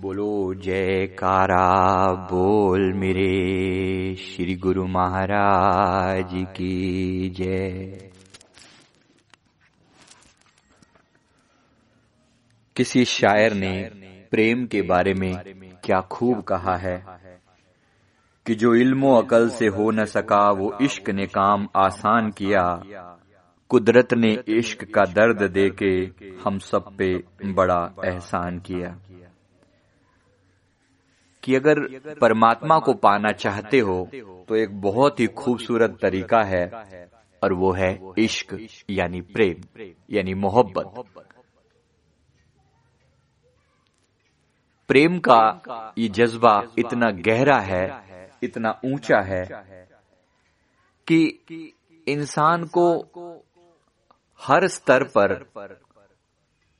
बोलो, जयकारा, बोल मेरे श्री गुरु महाराज की जय। किसी शायर ने प्रेम के बारे में क्या खूब कहा है? कि जो इल्मो अकल से हो न सका, वो इश्क ने काम आसान किया। कुदरत ने इश्क का दर्द देके हम सब पे बड़ा एहसान किया। कि अगर परमात्मा को पाना चाहते हो तो एक बहुत ही खूबसूरत तरीका है, और वो है इश्क, यानी प्रेम, यानी मोहब्बत। प्रेम का ये जज्बा इतना गहरा है, इतना ऊँचा है, कि इंसान को हर स्तर पर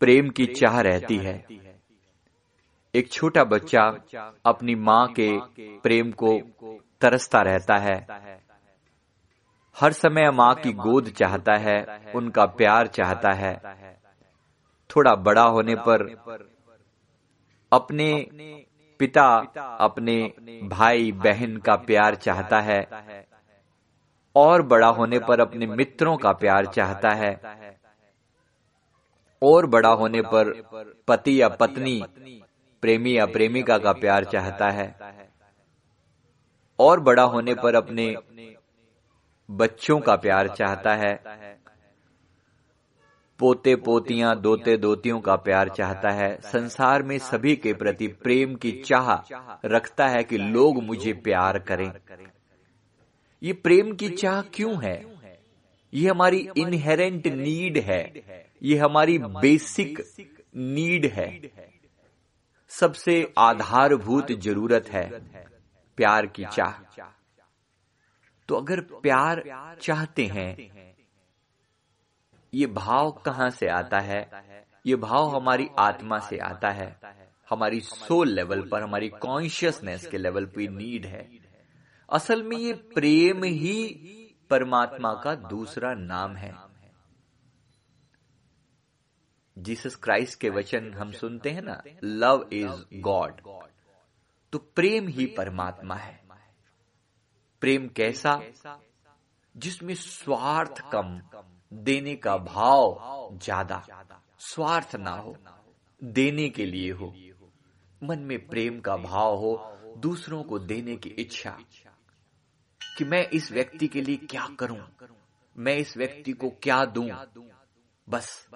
प्रेम की चाह रहती है। एक छोटा बच्चा अपनी माँ के प्रेम को तरसता रहता है। हर समय माँ की गोद चाहता है, उनका प्यार चाहता है। थोड़ा बड़ा होने पर अपने पिता, अपने भाई, बहन का प्यार चाहता है और बड़ा होने पर अपने मित्रों का प्यार चाहता है और बड़ा होने पर पति या पत्नी प्रेमी या प्रेमिका का प्यार चाहता है और बड़ा होने पर अपने बच्चों का प्यार चाहता है। पोते पोतियाँ दोते दोतियों का प्यार चाहता है। संसार में सभी के प्रति प्रेम की चाह रखता है कि लोग मुझे प्यार करें। ये प्रेम की चाह क्यों है? ये हमारी इनहेरेंट नीड है। ये हमारी बेसिक नीड है। सबसे आधारभूत ज़रूरत है प्यार की चाह। तो अगर प्यार चाहते हैं, ये भाव कहाँ से आता है? ये भाव हमारी आत्मा से आता है। हमारी सोल लेवल पर, हमारी कॉन्शियसनेस के लेवल पर नीड है। असल में ये प्रेम ही परमात्मा का दूसरा नाम है। जीसस क्राइस्ट के वचन हम सुनते हैं ना लव इज़ गॉड तो प्रेम ही परमात्मा है। प्रेम कैसा? जिसमें स्वार्थ कम देने का भाव ज़्यादा स्वार्थ ना हो देने के लिए हो। मन में प्रेम का भाव हो दूसरों को देने की इच्छा कि मैं इस व्यक्ति के लिए क्या करूँ? मैं इस व्यक्ति को क्या दूँ? बस।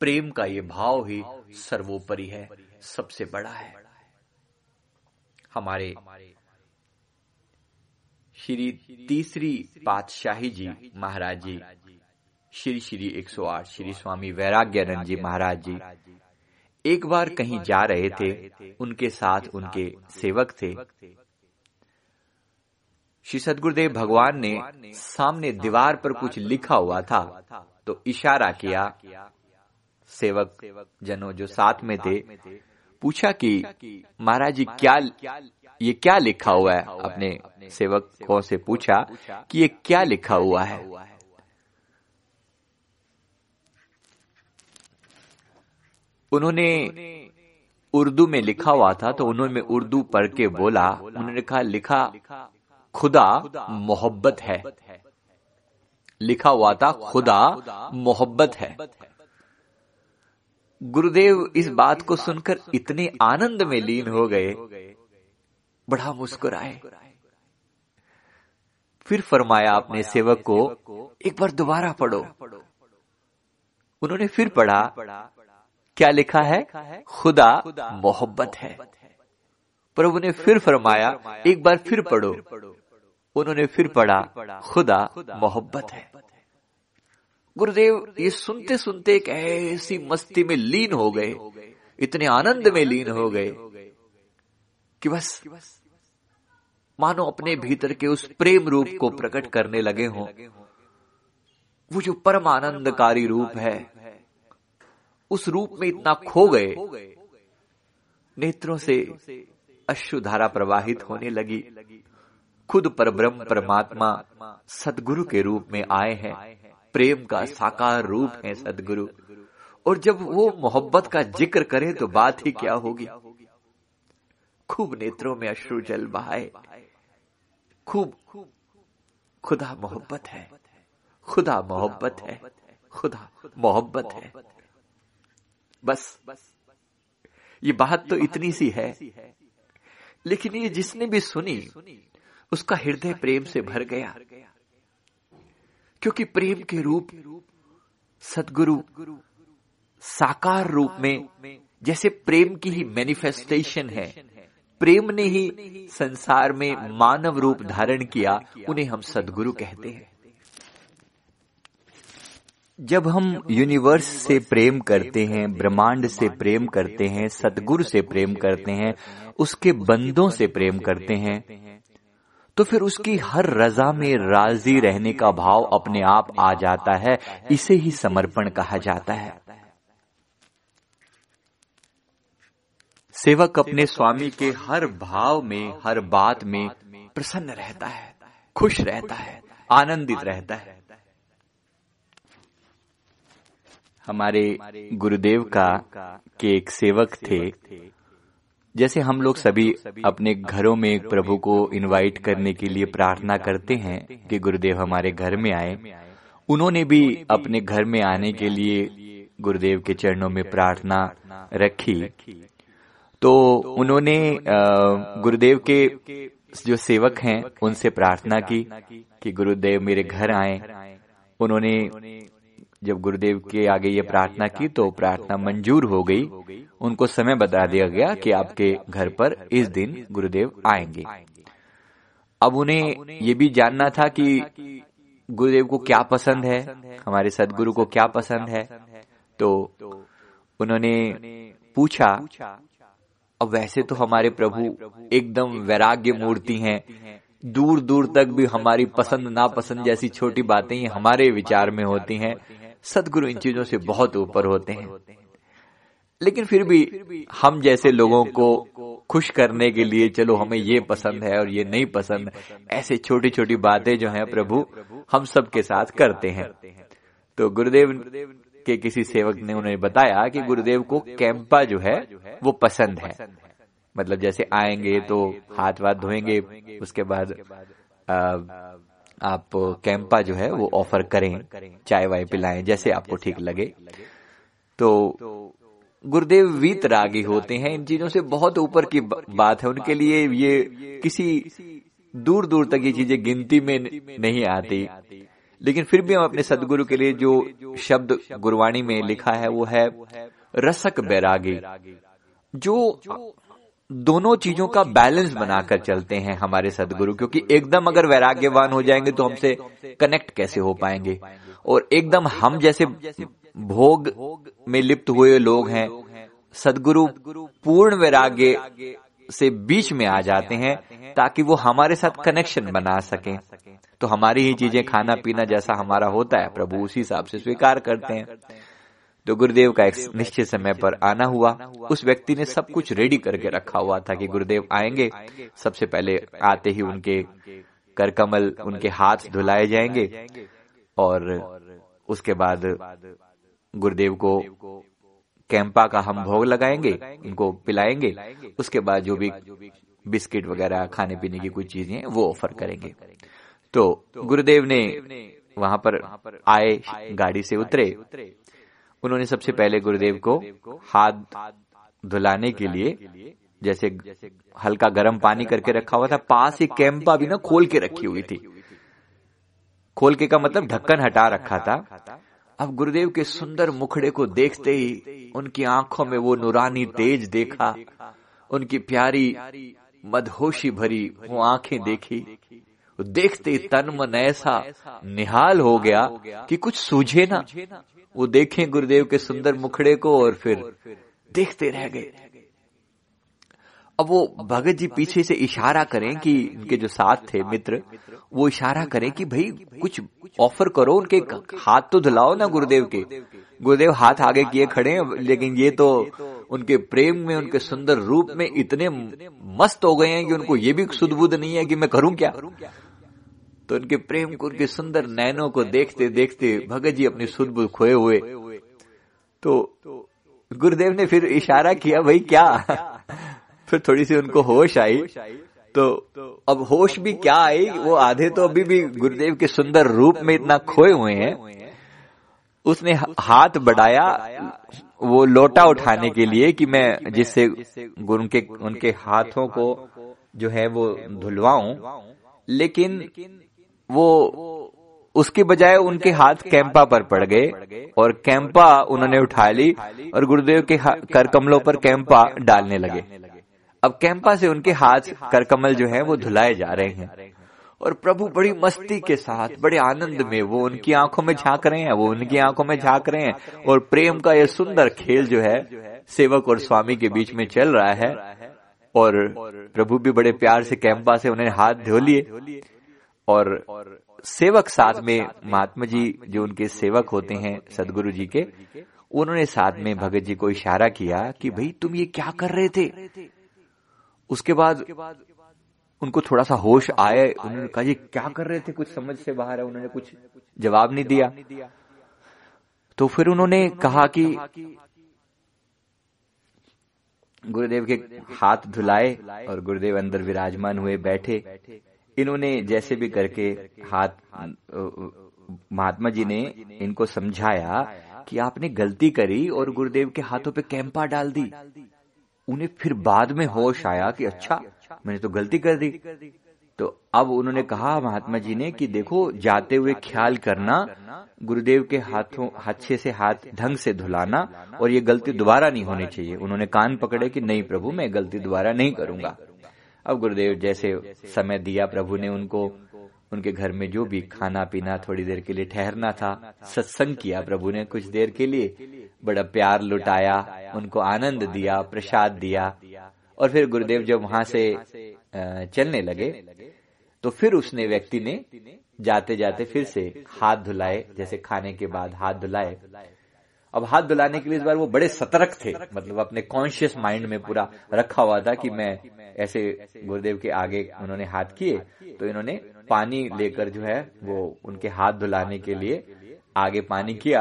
प्रेम का ये भाव ही सर्वोपरि है, सबसे बड़ा है। हमारे श्री तीसरी पातशाही जी महाराज जी, श्री श्री 108 श्री स्वामी वैराग्यानंद जी महाराज जी, एक बार कहीं जा रहे थे, उनके साथ उनके सेवक थे। श्री सदगुरुदेव भगवान ने सामने दीवार पर कुछ लिखा हुआ था तो इशारा किया सेवक जनों जो साथ में थे पूछा कि महाराज जी क्या ये क्या लिखा हुआ है? अपने सेवकों से पूछा कि ये क्या लिखा हुआ है? उन्होंने उर्दू में लिखा हुआ था तो उन्होंने उर्दू पढ़ के बोला उन्होंने कहा लिखा खुदा मोहब्बत है। लिखा हुआ था खुदा मोहब्बत है। गुरुदेव इस बात को सुनकर इतने आनंद में लीन हो गए। बड़ा मुस्कुराए। फिर फरमाया अपने सेवक को, एक बार दोबारा पढ़ो। उन्होंने फिर पढ़ा, क्या लिखा है? खुदा मोहब्बत है। प्रभु ने फिर फरमाया, एक बार फिर पढ़ो। उन्होंने फिर पढ़ा, खुदा मोहब्बत है। गुरुदेव, ये सुनते सुनते एक ऐसी मस्ती में लीन हो गए। इतने आनंद में लीन हो गए कि बस, मानो अपने भीतर के उस प्रेम रूप को प्रकट करने लगे हों। वो जो परम आनंदकारी रूप है, उस रूप में इतना खो गए। नेत्रों से अश्रुधारा प्रवाहित होने लगी। खुद पर ब्रह्म परमात्मा सदगुरु के रूप में आए हैं। प्रेम का साकार रूप है सदगुरु। और जब वो मोहब्बत का ज़िक्र करे तो बात ही क्या होगी? खूब नेत्रों में अश्रु जल बहाए खूब खुदा मोहब्बत है। खुदा मोहब्बत है। खुदा मोहब्बत है। बस। ये बात तो इतनी सी है। लेकिन ये जिसने भी सुनी उसका हृदय प्रेम से भर गया। क्योंकि प्रेम के रूप सदगुरु साकार रूप में जैसे प्रेम की ही मैनिफेस्टेशन है। प्रेम ने ही संसार में मानव रूप धारण किया, उन्हें हम सदगुरु कहते हैं। जब हम यूनिवर्स से प्रेम करते हैं, ब्रह्मांड से प्रेम करते हैं, सदगुरु से प्रेम करते हैं, उसके बंदों से प्रेम करते हैं तो फिर उसकी हर रजा में राज़ी रहने का भाव अपने आप आ जाता है, इसे ही समर्पण कहा जाता है। सेवक अपने स्वामी के हर भाव में, हर बात में प्रसन्न रहता है, खुश रहता है, आनंदित रहता है। हमारे गुरुदेव का के एक सेवक थे जैसे हम लोग सभी अपने घरों में प्रभु को इनवाइट करने के लिए प्रार्थना करते हैं कि गुरुदेव हमारे घर में आए। उन्होंने भी अपने घर में आने के लिए गुरुदेव के चरणों में प्रार्थना रखी। तो उन्होंने गुरुदेव के जो सेवक हैं उनसे प्रार्थना की कि गुरुदेव मेरे घर आए। उन्होंने जब गुरुदेव के आगे ये प्रार्थना की तो प्रार्थना मंजूर हो गई। उनको समय बता दिया गया कि आपके घर पर इस दिन गुरुदेव आएँगे। अब उन्हें ये भी जानना था कि गुरुदेव को क्या पसंद है, हमारे सदगुरु को क्या पसंद है। तो उन्होंने पूछा, अब वैसे तो हमारे प्रभु एकदम वैराग्य मूर्ति हैं। दूर दूर तक भी हमारी पसंद नापसंद जैसी छोटी बातें हमारे विचार में होती हैं। सदगुरु इन चीज़ों से बहुत ऊपर होते हैं। लेकिन फिर भी हम जैसे लोगों को खुश करने के लिए, चलो हमें ये पसंद है और ये नहीं पसंद, ऐसे छोटी छोटी बातें जो हैं प्रभु, हम सबके साथ करते हैं। तो गुरुदेव के किसी सेवक ने उन्हें बताया कि गुरुदेव को कैंपा जो है, वो पसंद है। मतलब जैसे आएँगे तो हाथ वाथ धोएँगे, उसके बाद आप कैंपा जो है वो ऑफ़र करें चाय वाय पिलाएँ जैसे आपको ठीक लगे। तो गुरुदेव वीत रागी होते हैं। इन चीज़ों से बहुत ऊपर की बात है। उनके लिए ये किसी दूर दूर तक ये चीज़ें गिनती में नहीं आती। लेकिन फिर भी हम अपने सदगुरु के लिए जो शब्द गुरवाणी में लिखा है वो है रसक बैरागी। जो दोनों चीज़ों का बैलेंस बनाकर चलते हैं हमारे सदगुरु, क्योंकि एकदम अगर वैराग्यवान हो जाएँगे तो हमसे कनेक्ट कैसे हो पाएँगे? और एकदम हम जैसे भोग में लिप्त हुए लोग हैं, सदगुरु पूर्ण वैराग्य से बीच में आ जाते हैं ताकि वो हमारे साथ कनेक्शन बना सकें। तो हमारी ही चीज़ें खाना पीना जैसा हमारा होता है, प्रभु उसी हिसाब से स्वीकार करते हैं। तो गुरुदेव का एक निश्चित समय पर आना हुआ उस व्यक्ति ने सब कुछ रेडी करके रखा हुआ था कि गुरुदेव आएँगे। सबसे पहले आते ही उनके करकमल उनके हाथ धुलाए जाएँगे और उसके बाद गुरुदेव को कैंपा का हम भोग लगाएँगे उनको पिलाएँगे। उसके बाद जो भी बिस्किट वगैरह खाने पीने की कुछ चीज़ें वो ऑफ़र करेंगे। तो गुरुदेव ने वहाँ पर आए गाड़ी से उतरे। उन्होंने सबसे पहले गुरुदेव को हाथ धुलाने के लिए जैसे हल्का गर्म पानी करके रखा हुआ था, पास ही कैंपा भी ना खोल के रखी हुई थी। खोल के का मतलब ढक्कन हटा रखा था। अब गुरुदेव के सुंदर मुखड़े को देखते ही उनकी आँखों में वो नुरानी तेज देखा, उनकी प्यारी मदहोशी भरी वो आँखें देखी। देखते ही तन मन ऐसा निहाल हो गया कि कुछ सूझे ना। वो देखें गुरुदेव के सुंदर मुखड़े को और फिर देखते रह गए। अब वो भगत जी पीछे से इशारा करें कि उनके जो साथ थे मित्र वो इशारा करें कि भाई कुछ ऑफ़र करो उनके हाथ तो धुलाओ ना गुरुदेव के। गुरुदेव हाथ आगे किए खड़े हैं लेकिन ये तो उनके प्रेम में उनके सुंदर रूप में इतने मस्त हो गए हैं कि उनको ये भी सुदबुद नहीं है कि मैं करूँ क्या? तो उनके प्रेम को उनके सुंदर नैनों को देखते देखते भगत जी अपनी सुध खोए हुए। तो गुरुदेव ने फिर इशारा किया भाई क्या? फिर थोड़ी सी उनको होश आई। तो अब होश भी क्या आई वो आधे तो अभी भी गुरुदेव के सुंदर रूप में इतना खोए हुए हैं। उसने हाथ बढ़ाया वो लोटा उठाने के लिए कि मैं जिससे उनके उनके हाथों को जो है वो धुलवाऊं। लेकिन वो उसके बजाय उनके हाथ कैंपा पर पड़ गए और कैंपा उन्होंने उठा ली और गुरुदेव के कर कमलों पर कैंपा डालने लगे। अब कैंपा से उनके हाथ करकमल जो है वो धुलाए जा रहे हैं। और प्रभु बड़ी मस्ती के साथ, बड़े आनंद में वो उनकी आँखों में झाँक रहे हैं, वो उनकी आँखों में झाँक रहे हैं और प्रेम का ये सुंदर खेल जो है, सेवक और स्वामी के बीच में चल रहा है। और प्रभु भी बड़े प्यार से कैंपा से उन्हें हाथ धो लिए। और सेवक साथ में महात्मा जी, जो उनके सेवक होते हैं, सदगुरु जी के, उन्होंने साथ में भगत जी को इशारा किया कि भाई तुम ये क्या कर रहे थे? उसके बाद उनको थोड़ा सा होश आए, उन्होंने कहा क्या कर रहे थे? कुछ समझ से बाहर है। उन्होंने कुछ जवाब नहीं दिया। तो फिर उन्होंने कहा कि गुरुदेव के हाथ धुलाए और गुरुदेव अंदर विराजमान हुए, बैठे। इन्होंने जैसे भी करके हाथ महात्मा जी ने इनको समझाया कि आपने गलती करी और गुरुदेव के हाथों पे कैंपा डाल दी। उन्हें फिर बाद में होश आया कि अच्छा मैंने तो गलती कर दी। तो अब उन्होंने कहा महात्मा जी ने कि देखो, जाते हुए ख्याल करना, गुरुदेव के हाथों अच्छे से हाथ, ढंग से धुलाना और ये गलती दोबारा नहीं होनी चाहिए। उन्होंने कान पकड़े कि नहीं प्रभु, मैं गलती दोबारा नहीं करूँगा। अब गुरुदेव, जैसे समय दिया प्रभु ने उनको, उनके घर में जो भी खाना पीना थोड़ी देर के लिए ठहरना था, सत्संग किया प्रभु ने कुछ देर के लिए। बड़ा प्यार लुटाया, उनको आनंद दिया, प्रसाद दिया। और फिर गुरुदेव जब वहाँ से चलने लगे तो फिर उसने व्यक्ति ने जाते जाते फिर से हाथ धुलाए, जैसे खाने के बाद हाथ धुलाए। अब हाथ धुलाने के लिए इस बार वो बड़े सतर्क थे। मतलब अपने कॉन्शियस माइंड में पूरा रखा हुआ था कि मैं ऐसे गुरुदेव के आगे उन्होंने हाथ किए तो इन्होंने पानी लेकर जो है वो उनके हाथ धुलाने के लिए आगे पानी किया।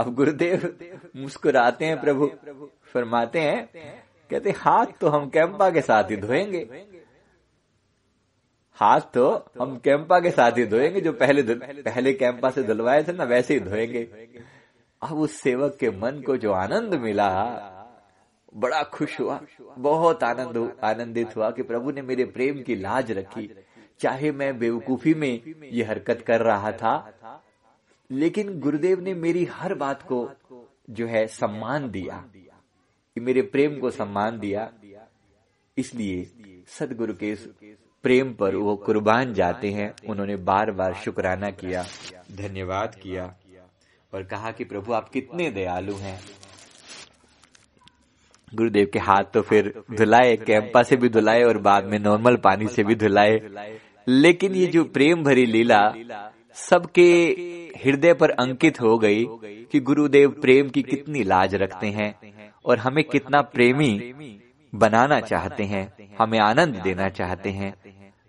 अब गुरुदेव मुस्कुराते हैं प्रभु फरमाते हैं कहते हाथ तो हम कैंपा के साथ ही धोएँगे। हाथ तो हम कैंपा के साथ ही धोएँगे जो पहले पहले कैंपा से धुलवाए थे ना वैसे ही धोएँगे। अब उस सेवक के मन को जो आनंद मिला, बड़ा खुश हुआ। बहुत आनंद, आनंदित हुआ कि प्रभु ने मेरे प्रेम की लाज रखी। चाहे मैं बेवकूफ़ी में ये हरकत कर रहा था, लेकिन गुरुदेव ने मेरी हर बात को जो है सम्मान दिया। मेरे प्रेम को सम्मान दिया। इसलिए सदगुरु के प्रेम पर वो कुर्बान जाते हैं। उन्होंने बार बार शुक्राना किया, धन्यवाद किया। और कहा कि प्रभु, आप कितने दयालु हैं। गुरुदेव के हाथ तो फिर धुलाए, कैंपा से भी धुलाए और बाद में नॉर्मल पानी से भी धुलाए। लेकिन ये जो प्रेम भरी लीला सबके हृदय पर अंकित हो गई कि गुरुदेव प्रेम की कितनी लाज रखते हैं और हमें कितना प्रेमी बनाना चाहते हैं, हमें आनंद देना चाहते हैं।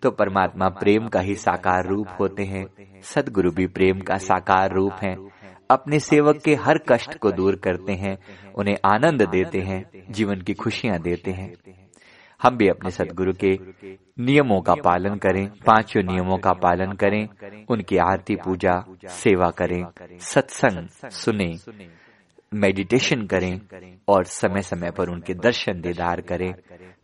तो परमात्मा प्रेम का ही साकार रूप होते हैं, सदगुरु भी प्रेम का साकार रूप हैं। अपने सेवक के हर कष्ट को दूर करते हैं, उन्हें आनंद देते हैं, जीवन की खुशियाँ देते हैं। हम भी अपने सदगुरु के नियमों का पालन करें, पाँचों नियमों का पालन करें, उनकी आरती पूजा, सेवा करें, सत्संग सुने, मेडिटेशन करें और समय समय पर उनके दर्शन दीदार करें,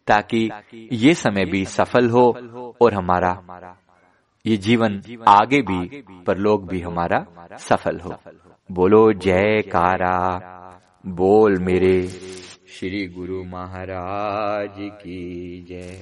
ताकि ये समय भी सफल हो और हमारा ये जीवन आगे भी पर लोग भी हमारा सफल हो। बोलो जय कारा बोल मेरे श्री गुरु महाराज की जय।